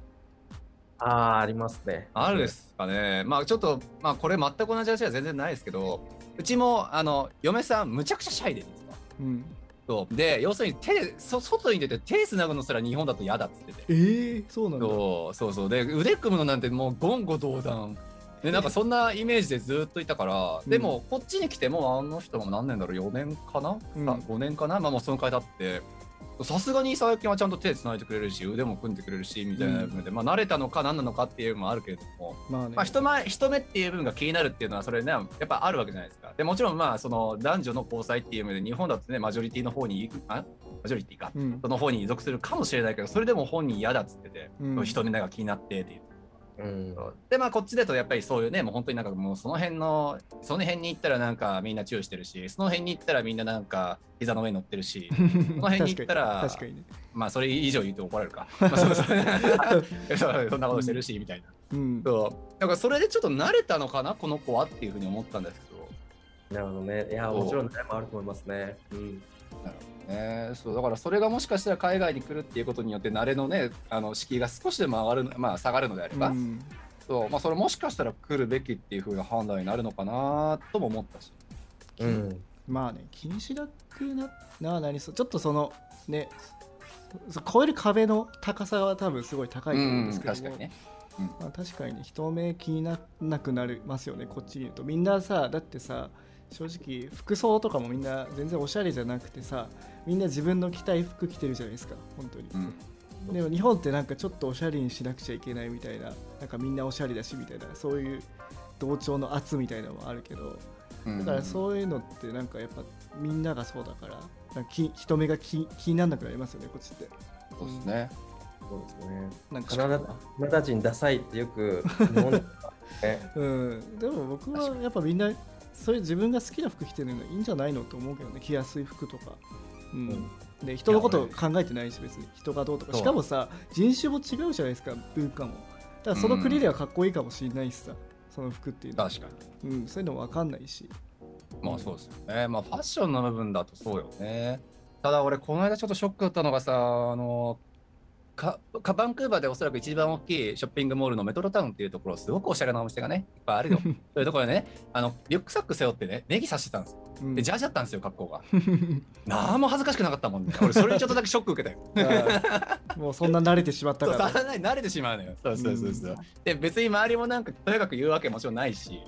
ああありますね。あるですかね。まあちょっとまあこれ全く同じ話は全然ないですけどうちもあの嫁さんむちゃくちゃシャイでですか。うん。そう。で要するに手でそ外に出て手つなぐのすら日本だと嫌だっつってて。えー、そうなんだ。そうそうそう。で腕組むのなんてもう言語道断。でなんかそんなイメージでずっといたから、でもこっちに来てもあの人も何年だろう？4年かな、うん、5年かな？まあもうそのくらい経ってさすがに最近はちゃんと手つないでくれるし腕も組んでくれるしみたいな部分で、うん、まあ慣れたのか何なのかっていうのもあるけれども、まあ、ね、まあ人前人目っていう部分が気になるっていうのはそれねやっぱあるわけじゃないですかでもちろんまあその男女の交際っていう意味で日本だとねマジョリティの方に行くあマジョリティか、うん、その方に依属するかもしれないけどそれでも本人嫌だっつってて、うん、人目が気になってっていううん、でまあこっちだとやっぱりそういうねもう本当になんかもうその辺のその辺に行ったらなんかみんな注意してるしその辺に行ったらみんななんか膝の上に乗ってるし その辺に行ったら確かに、ね、まあそれ以上言うと怒られるか、まあ、そうそう。そんなことしてるしみたいな、うん、そう。だからそれでちょっと慣れたのかなこの子はっていうふうに思ったんですけど。なるほどね。いやもちろん慣れもあると思いますね。うん。なるほどね、そうだからそれがもしかしたら海外に来るっていうことによって慣れのねあの敷居が少しでも上がる、まあ、下がるのであれば、うん、そうまあ、それもしかしたら来るべきっていうふうな判断になるのかなとも思ったし、うん、まあね気にしなくなななりそう。ちょっとそのね超える壁の高さは多分すごい高いと思うんですけど、うん、確かにね。うん。まあ、確かに人目気にならなくなりますよね。こっちにいると。みんなさだってさ正直服装とかもみんな全然おしゃれじゃなくてさみんな自分の着たい服着てるじゃないですか本当に、うん、でも日本ってなんかちょっとおしゃれにしなくちゃいけないみたいななんかみんなおしゃれだしみたいなそういう同調の圧みたいなのもあるけどだからそういうのってなんかやっぱみんながそうだからなんか人目が気気にならなくなりますよねこっちって。そうですね。そうですね。なんか。カナダカナダ人ダサいってよく日本で、ね、うん、でも僕はやっぱみんなそういう自分が好きな服着てるのいいんじゃないのと思うけどね。着やすい服とか、うん。うん。で人のこと考えてないし別に。人がどうとか。しかもさ人種も違うじゃないですか文化も。だからその国ではかっこいいかもしれないしさ、その服っていうのは、確かに。うん、そういうのも分かんないし。まあそうですよね。まあファッションの部分だとそうよね。ただ俺、この間ちょっとショックだったのがさ、あの、かかバンクーバーでおそらく一番大きいショッピングモールのメトロタウンっていうところ、すごくおしゃれなお店がね、いっぱいあるよ。そういうところでね、あのリュックサック背負ってね、ネギ刺してたんですよ。うんで、ジャージだったんですよ、格好が。なんも恥ずかしくなかったもんね。俺、それにちょっとだけショック受けたよ。もうそんな慣れてしまったそうからさらに慣れてしまうのよ。そうそうそうそう。うんで、別に周りもなんか、とにかく言うわけもちろんないし、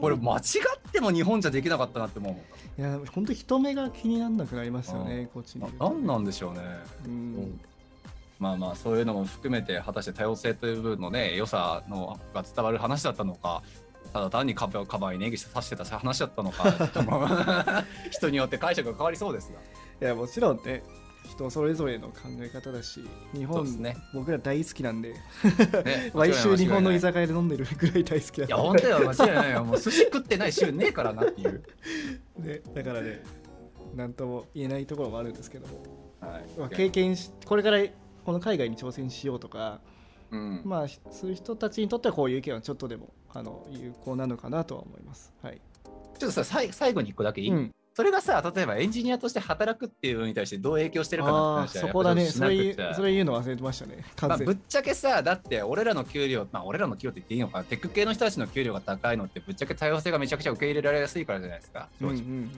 これ間違っても日本じゃできなかったなって思う。いや本当人目が気にならなくなりますよねこっちにいるとななんなんでしょうね。うんまあまあそういうのも含めて果たして多様性という部分のね良さのが伝わる話だったのかただ単にカバカバーにネギ刺してた話だったのか 人によって解釈が変わりそうですがいやもちろんね人それぞれの考え方だし日本、ね。僕ら大好きなんでね 毎週日本の居酒屋で飲んでるぐらい大好きなんで。いや本当よ間違いないよ。もう寿司食ってない週ねえからなっていう、ね、だからね何とも言えないところもあるんですけども、はい。まあ、経験しこれからこの海外に挑戦しようとか、うん。まあそういう人たちにとってはこういう意見はちょっとでもあの有効なのかなとは思います。はい、ちょっとささい最後に一個だけいい、うん、それがさ例えばエンジニアとして働くっていうのに対してどう影響してるかなって話はそこだね。それそれ言うの忘れてましたね。まあ、ぶっちゃけさ、だって俺らの給料、まあ、俺らの給料って言っていいのかな、テック系の人たちの給料が高いのって、ぶっちゃけ多様性がめちゃくちゃ受け入れられやすいからじゃないですか。正直。うんうんうん。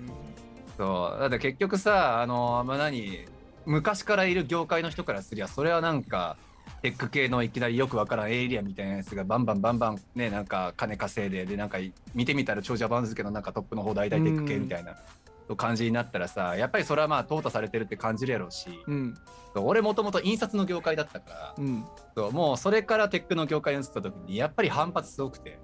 そう。だって結局さ、あの、まあ、何、昔からいる業界の人からすりゃ、それはなんか、テック系のいきなりよくわからんエイリアンみたいなやつがバンバンバンバンねなんか金稼いででなんか見てみたら長者番付のなんかトップの方大体テック系みたいな感じになったらさやっぱりそれはまあ淘汰されてるって感じるやろうし、うん。俺もともと印刷の業界だったから、うん。もうそれからテックの業界に移った時にやっぱり反発すごくて、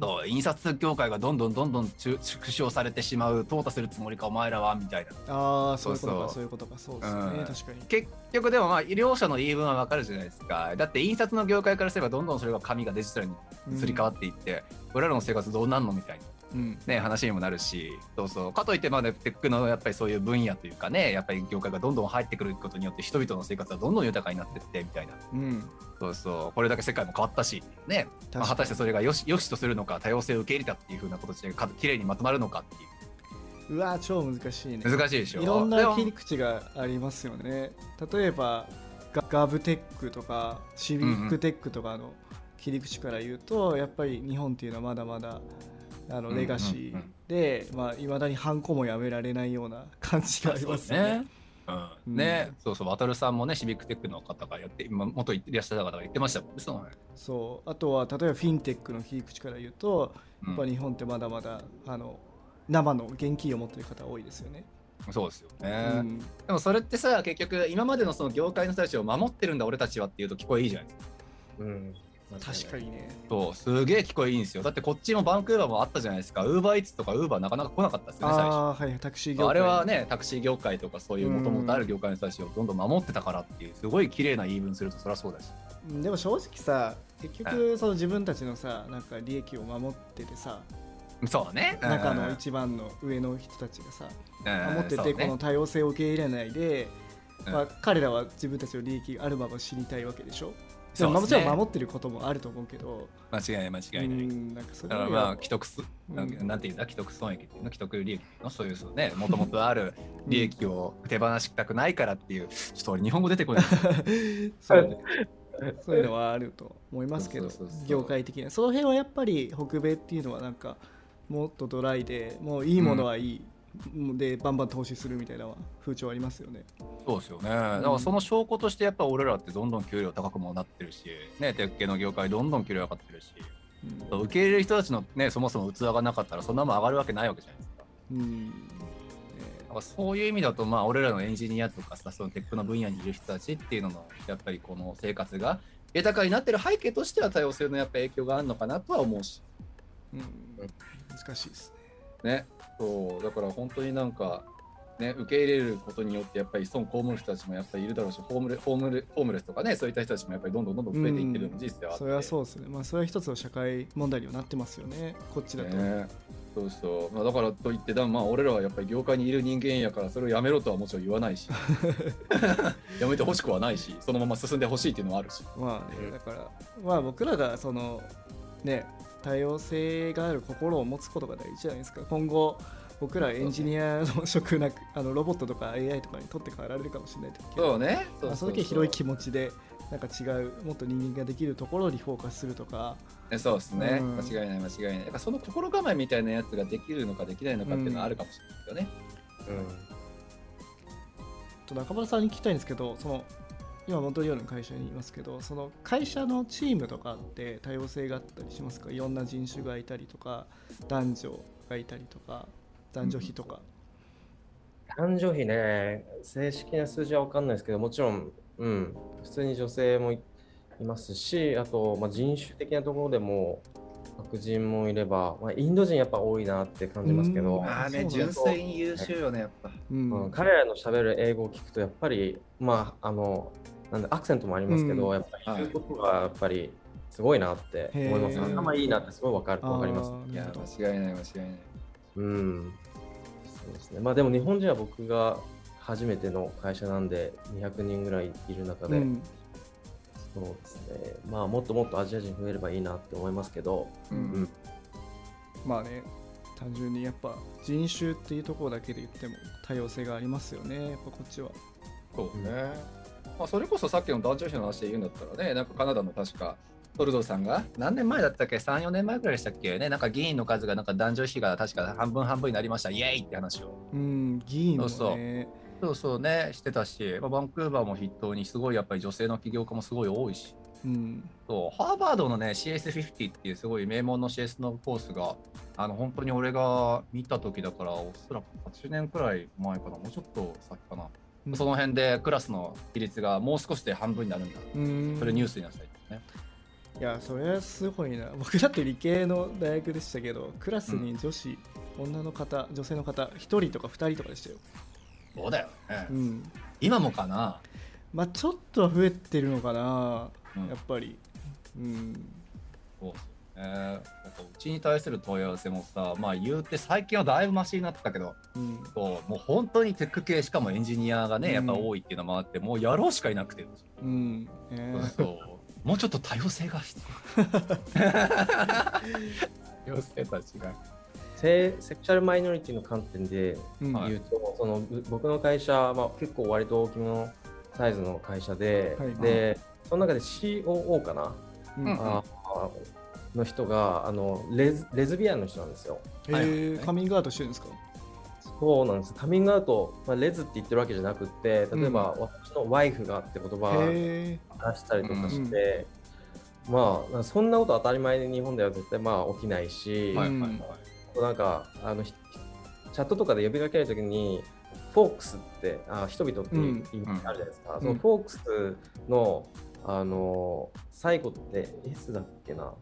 そう印刷業界がどんどんどんどん縮縮小されてしまう淘汰するつもりかお前らはみたいな。ああそういうことそうそう。かそういうことかそうですね。うん。確かに。結局でもまあ両者の言い分はわかるじゃないですか。だって印刷の業界からすればどんどんそれが紙がデジタルにすり替わっていって、俺らの生活どうなんのみたいな。うんね、話にもなるしそうそう。かといってまあ、ね、テックのやっぱりそういう分野というかねやっぱり業界がどんどん入ってくることによって人々の生活はどんどん豊かになってってみたいな。うん。そうそう。これだけ世界も変わったしね、まあ、果たしてそれがよしよしとするのか多様性を受け入れたっていうふうな形でか綺麗にまとまるのかっていう。わ超難しいね。難しいでしょ？いろんな切り口がありますよね。例えばガガブテックとかシビックテックとかの切り口から言うと、やっぱり日本っていうのはまだまだあのうんレガシーでいまあ、未だにハンコもやめられないような感じがありますよね。ね。うん、ね、そうそう、渡さんもね、シビックテックの方がやって、今、元いらっしゃった方が言ってましたもんね。そうね。そうあとは例えばフィンテックの切り口から言うと、うんやっぱ日本ってまだまだあの生の現金を持ってる方多いですよね。そうですようね。んでもそれってさ、結局、今までのその業界の人たちを守ってるんだ、俺たちはっていうと聞こえいいじゃないですか。うん、確かにね。そう、すげえ聞こえいいんですよ。だってこっちもバンクーバーもあったじゃないですか。ウーバーイーツとかウーバーなかなか来なかったですよね、最初。あはいタクシー業界あれはね、タクシー業界とかそういうもともとある業界の人たちをどんどん守ってたからっていう、すごい綺麗な言い分するとそりゃそうだし。うんでも正直さ結局その自分たちのさなんか利益を守っててさそうね。うん中の一番の上の人たちがさうん守っててこの多様性を受け入れないでうんまあ彼らは自分たちの利益があるまま知りたいわけでしょ？でそうですね。ももちろん守ってることもあると思うけど。間違い間違いない。うんなんかそれだからまあ既得す、うん。なんていうんだ既得損益っていうの？既得利益っていうのそういうそうねもともとある利益を手放したくないからっていうちょっと俺日本語出てこない。そうね。そういうのはあると思いますけど業界的には。その辺はやっぱり北米っていうのはなんかもっとドライでもういいものはいい、でバンバン投資するみたいな風潮ありますよね。そうですよね。だからその証拠としてやっぱ俺らってどんどん給料高くもなってるしね鉄系の業界どんどん給料上がってるしうん。受け入れる人たちのねそもそも器がなかったらそんなもん上がるわけないわけじゃないですか。うん。ねだからそういう意味だとまあ俺らのエンジニアとかさそのテックの分野にいる人たちっていうののやっぱりこの生活が豊かになってる背景としては多様性のやっぱ影響があるのかなとは思うし。うん。難しいですね。ね、そうだから本当になんかね、受け入れることによってやっぱり損被る人たちもやっぱりいるだろうしホームレホームレホームレスとかねそういった人たちもやっぱりどんどんどんどん増えていってるのも事実ではあって、それはそうですね。まあそれは一つの社会問題にはなってますよね。こっちだと、ね、そうそう、まあ、だからといってだまあ俺らはやっぱり業界にいる人間やからそれをやめろとはもちろん言わないし。やめてほしくはないしそのまま進んでほしいっていうのはあるし。まあねだからまあ僕らがそのね多様性がある心を持つことが大事じゃないですか。今後僕らエンジニアの職なくあのロボットとか AI とかに取って代わられるかもしれないけどそうね。まあ、その時広い気持ちでなんか違うもっと人間ができるところにフォーカスするとか。そうですね、うん、間違いない間違いない。やっぱその心構えみたいなやつができるのかできないのかっていうのはあるかもしれないですよね、うん、うん、と中村さんに聞きたいんですけどその今モントリオールの会社にいますけどその会社のチームとかって多様性があったりしますか？いろんな人種がいたりとか男女がいたりとか男女比とか、男女比ね。正式な数字は分かんないですけどもちろん、うん、普通に女性もいますしあと、まあ、人種的なところでも白人もいれば、まあ、インド人やっぱ多いなって感じますけど、あね、純粋に優秀よね、やっぱ、うん、彼らのしゃべる英語を聞くと、やっぱり、まあ、あの、なんでアクセントもありますけど、うん、やっぱり言うことがやっぱりすごいなって思います。頭いいなってすごいわかるわかります。いや、間違いない、間違いない。うん。そうですね。まあでも日本人は僕が初めての会社なんで200人ぐらいいる中で、うん、そうですね。まあもっともっとアジア人増えればいいなって思いますけど、うん、うん、まあね、単純にやっぱ人種っていうところだけで言っても多様性がありますよね、やっぱこっちは。そうね。まあ、それこそさっきの男女比の話で言うんだったらね、なんかカナダの確かトルドーさんが何年前だったっけ ?3、4年前ぐらいでしたっけ？ねなんか議員の数がなんか男女比が確か半分半分になりました。イエーイって話を。うん、議員の、ね、そうそうそうそうね、してたし、まあ、バンクーバーも筆頭にすごいやっぱり女性の起業家もすごい多いし。うん、そうハーバードのね CS50 っていうすごい名門の CS のコースがあの本当に俺が見た時だからおそらく8年くらい前かなもうちょっと先かな、うん、その辺でクラスの比率がもう少しで半分になるんだ、うん、それニュースになったりね。いやそれはすごいな。僕だって理系の大学でしたけどクラスに女子、うん、女の方女性の方1人とか2人とかでしたよ。そうだよね、うん、今もかな？まあちょっとは増えてるのかな、うん、やっぱり。うん。そうえー、なんかうちに対する問い合わせもさ、まあ言うて最近はだいぶマシになったけど、うん、そうもう本当にテック系しかもエンジニアがね、やっぱ多いっていうのもあって、もうやろうしかいなくて、うん。えー、そう。もうちょっと多様性が必要。多 様性とは違う。セセクシャルマイノリティの観点で言うと、うん、その僕の会社、まあ、結構割と大きめのサイズの会社で、はい、でその中で COO かな、うん、あの人があのレズレズビアンの人なんですよ。へえ、カミングアウトしてるんですか？そうなんです。カミングアウト、まあ、レズって言ってるわけじゃなくて例えば、うん、私のワイフがって言葉を出したりとかして、うん、まあそんなこと当たり前に日本では絶対まあ起きないし、はいはいはい、なんかあのチャットとかで呼びかけるときにフォークスってあ人々っていう意味あるじゃないですか、うん、そのフォークスのあの最後って S だっけな？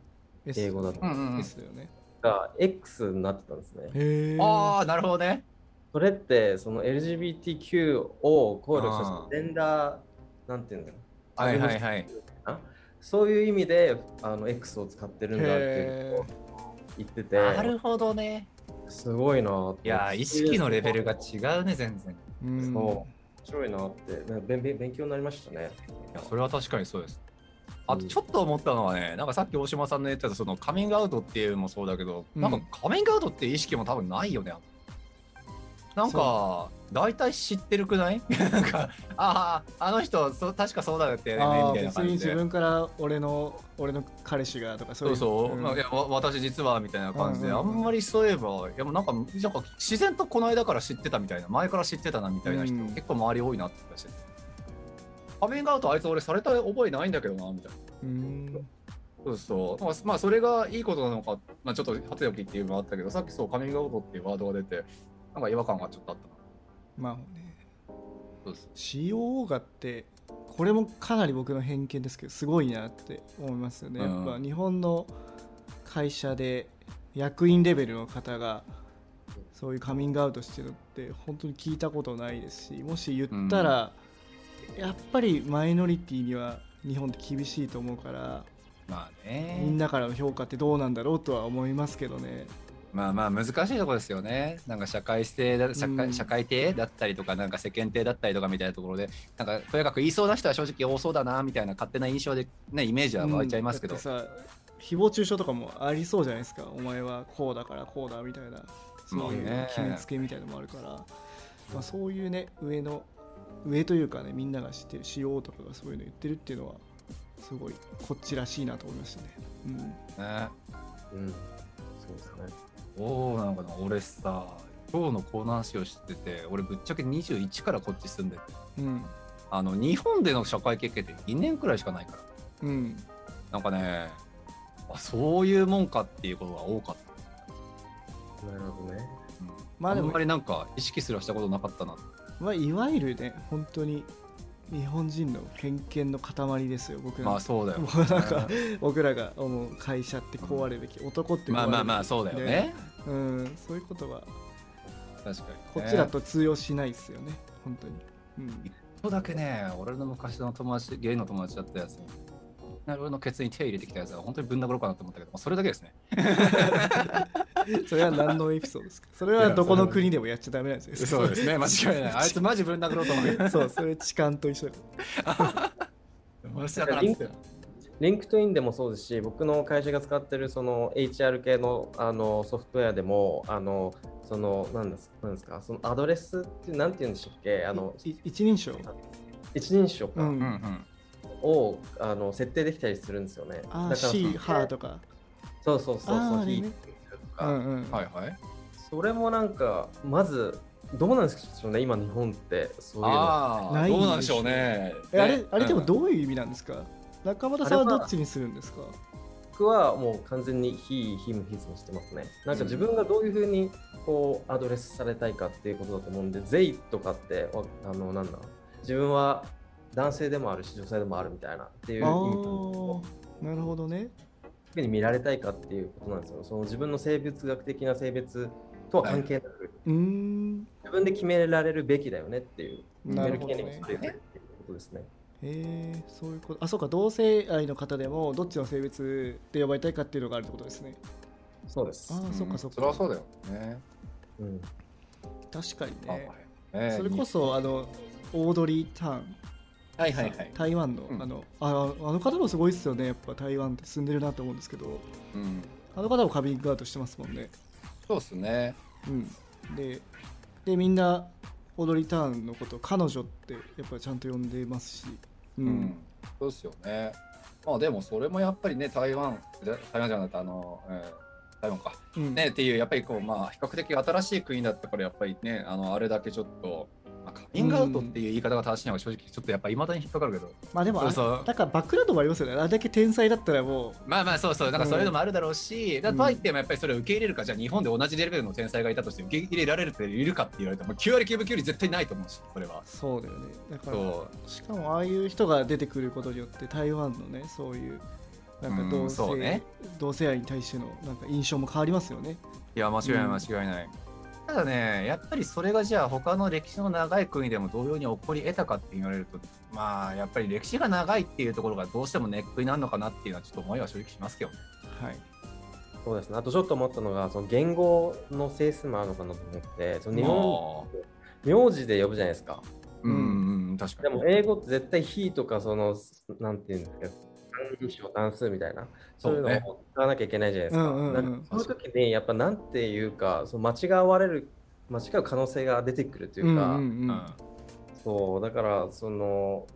英語だと、うんうん、S だよね。が X になってたんですね。ああなるほどね。それってその LGBTQ を考慮したジェンダーなんていうんだろう。はいはいはい。そういう意味であの X を使ってるんだって言ってて。なるほどね。すごいないや意識のレベルが違うね全然。そう。面白いなって。勉勉強になりましたね。いやそれは確かにそうですあとちょっと思ったのはね、なんかさっき大島さんの言ってたそのカミングアウトっていうのもそうだけど、うん、なんかカミングアウトっていう意識も多分ないよね。なんか大体知ってるくない？なんかあああの人そ確かそうだよってねみたいな感じで。自分から俺の俺の彼氏がとかそうそう、う。ん、いや私実はみたいな感じで、うんうんうん、あんまりそういえばいやなんかなんか自然とこの間から知ってたみたいな前から知ってたなみたいな人、うん、結構周り多いなって気がしてカミングアウトあいつ俺された覚えないんだけどなみたいなうんそうそうまあ、まあ、それがいいことなのか、まあ、ちょっとはておきっていうのもあったけどさっきそうカミングアウトっていうワードが出てなんか違和感がちょっとあったな。まあね。そうです。COO がって、これもかなり僕の偏見ですけど、すごいなって思いますよね。やっぱ日本の会社で役員レベルの方がそういうカミングアウトしてるって本当に聞いたことないですしもし言ったら、うん、やっぱりマイノリティには日本って厳しいと思うからまあねみんなからの評価ってどうなんだろうとは思いますけどね。まあまあ難しいところですよね。なんか社会性だ社会、うん、社会体だったりとか、なんか世間体だったりとかみたいなところで、なんかとにかく言いそうな人は正直多そうだなみたいな勝手な印象で、ね、イメージは湧いちゃいますけど。うん、さ誹謗中傷とかもありそうじゃないですか。お前はこうだからこうだみたいな、そういう決めつけみたいなのもあるから、まあ、そういうね、上の、上というかね、みんなが知ってる、仕様とかがそういうの言ってるっていうのは、すごいこっちらしいなと思いましたね。うん。ね。うん。そうですね。おおなんかな俺さ今日のコーナー話をしてて俺ぶっちゃけ21からこっち住んでて、うん、あの日本での社会経験って2年くらいしかないから、うん、なんかねあそういうもんかっていうことが多かったなるほどね、うん、まあでもあんまりなんか意識すらしたことなかったなまあいわゆるね本当に日本人の偏見の塊ですよ僕ら。まあそうだよ、なんか僕らが思う会社ってこうあるべき、男ってまあまあまあそうだよね。うんそういうことは確かに、ね、こっちだと通用しないですよね本当に、うん、一個だけね俺の昔の友達ゲイの友達だったやつなるほどケツに手入れてきたやつは本当にぶん殴ろうかなと思ったけどそれだけですね。それは何のエピソードですか？それはどこの国でもやっちゃダメなんですよ。そうですね。間違いない。あいつマジぶん殴ろうと思うそうそれ痴漢と一緒。だ面白かったですよ。リンクトインでもそうですし、僕の会社が使ってるその HR 系のあのソフトウェアでも、あのその何ですなんですか、そのアドレスってなんて言うんでしたっけ？あの一人称？一人称か、うん。うんうんをあの設定できたりするんですよね。あだから she、her とか。そうそうそうそう、 he とか、うんうん。はいはい。それもなんか、まず、どうなんでしょうね、今日本ってそういうの。ああ、どうなんでしょうね。え、あれ、あれでもどういう意味なんですか？中村さんはどっちにするんですか？僕はもう完全に非、非無必にしてますね。なんか自分がどういうふうにこうアドレスされたいかっていうことだと思うんで、ゼイとかって、あの、なんだ、自分は男性でもあるし、女性でもあるみたいなっていう意味と、なるほどね。特に見られたいかっていうことなんですよ。その自分の生物学的な性別とは関係なく、はい、自分で決められるべきだよねっていう、決める権利をっていうことですね。へえそういうこと。あそうか同性愛の方でもどっちの性別で呼ばれたいかっていうのがあるってことですね。そうです。あ、うん、そっかそっか。それはそうだよね、うん、確かにね、えー、それこそあのオードリー・ターンはいはいはい、台湾の、うん、あのああの方もすごいですよね。やっぱ台湾って住んでるなと思うんですけど、うん、あの方もカミングアウトしてますもんね。そうっすね。うん。ででみんな踊りターンのこと彼女ってやっぱりちゃんと呼んでますし、うん、うん、そうですよね。まあでもそれもやっぱりね台湾台湾じゃなくてあの、えー、台湾か、うん、ねっていうやっぱりこうまあ比較的新しい国だったからやっぱりねあのあれだけちょっとまあ、カミングアウトっていう言い方が正しいのが正直ちょっとやっぱいまだに引っかかるけど。まあでもそうそう。だからバックグラウンドもありますよね。あれだけ天才だったらもう。まあまあそうそう。なんかそういうのもあるだろうし、うん、だとはいってもやっぱりそれを受け入れるかじゃあ日本で同じレベルの天才がいたとして受け入れられるっているかって言われても9割9分9割絶対ないと思う。しそれは。そうだよね。だからしかもああいう人が出てくることによって台湾のねそういうなんか同性,、ね、同性愛に対してのなんか印象も変わりますよね。いや間違いない間違いない、うんただね、やっぱりそれがじゃあ他の歴史の長い国でも同様に起こり得たかって言われると、まあやっぱり歴史が長いっていうところがどうしてもネックになるのかなっていうのはちょっと思いは正直しますけどね。はい。そうですね。あとちょっと思ったのが、その言語の性質もあるのかなと思って、その日本、名字で呼ぶじゃないですか。うん、うん、確かに。でも英語って絶対非とか、その、なんていうんですか、単詞単数みたいな、そういうのを使わなきゃいけないじゃないですか。その時に、やっぱなんていうか、その間違われる、間違う可能性が出てくるというか、そう、だから、その、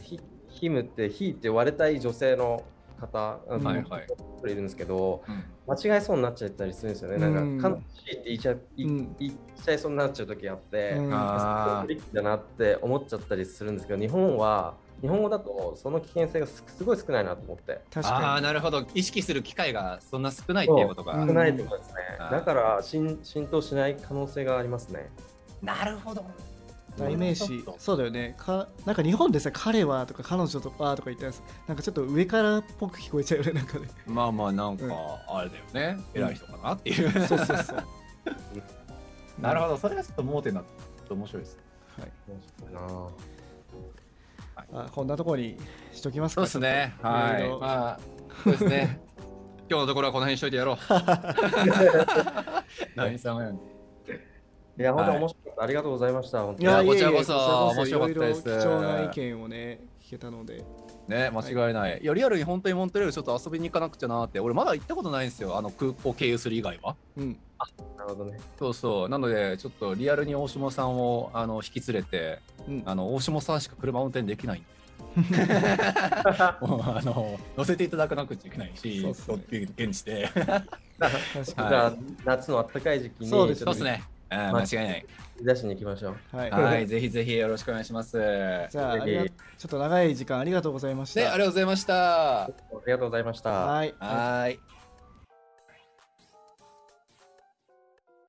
ヒヒムって、ヒって言われたい女性の方、はいはい、いるんですけど、うん、間違えそうになっちゃったりするんですよね。なんか、悲しいって言っちゃ,、言っちゃいそうになっちゃう時あって、うん、あだなって思っちゃったりするんですけど、日本は、日本語だとその危険性がすごい少ないなと思って。ああなるほど。意識する機会がそんな少ないっていうことが。少ないってことですね。だから浸浸透しない可能性がありますね。なるほど代名詞そうだよね。かなんか日本でさ彼はとか彼女とかとか言ったやつなんかちょっと上からっぽく聞こえちゃうよねなんかね。まあまあなんかあれだよね、うん、偉い人かなっていう、そうそうそう。なるほど、それがちょっと盲点になって面白いです。ね。はい。面白いな。あこんなところにしときますか。そうですね。はい。まあ、そうですね。今日のところはこの辺にしといてやろう。何さんが言うのいや、本当に面白かった。ありがとうございました。本当にいやいやこちらこそ面白かったですいろいろ貴重な意見をね聞けたのでね、間違いない。いや、リアルに本当にモントレールちょっと遊びに行かなくちゃなって、俺まだ行ったことないんですよ。あの空港経由する以外は。うんなるほどね。そうそう。なので、ちょっとリアルに大下さんをあの引き連れて、うんあの大下さんしか車運転できない。もうあの乗せていただかなくちゃいけないし、そうっすね 現地で。確かじに、ゃあ、夏の暖かい時期に、そうですそうですね。うん間違いない。出しに行きましょう。はい、はい、ぜひぜひよろしくお願いします。ね、じゃあちょっと長い時間ありがとうございましたありがとうございました。ありがとうございました。はいはい。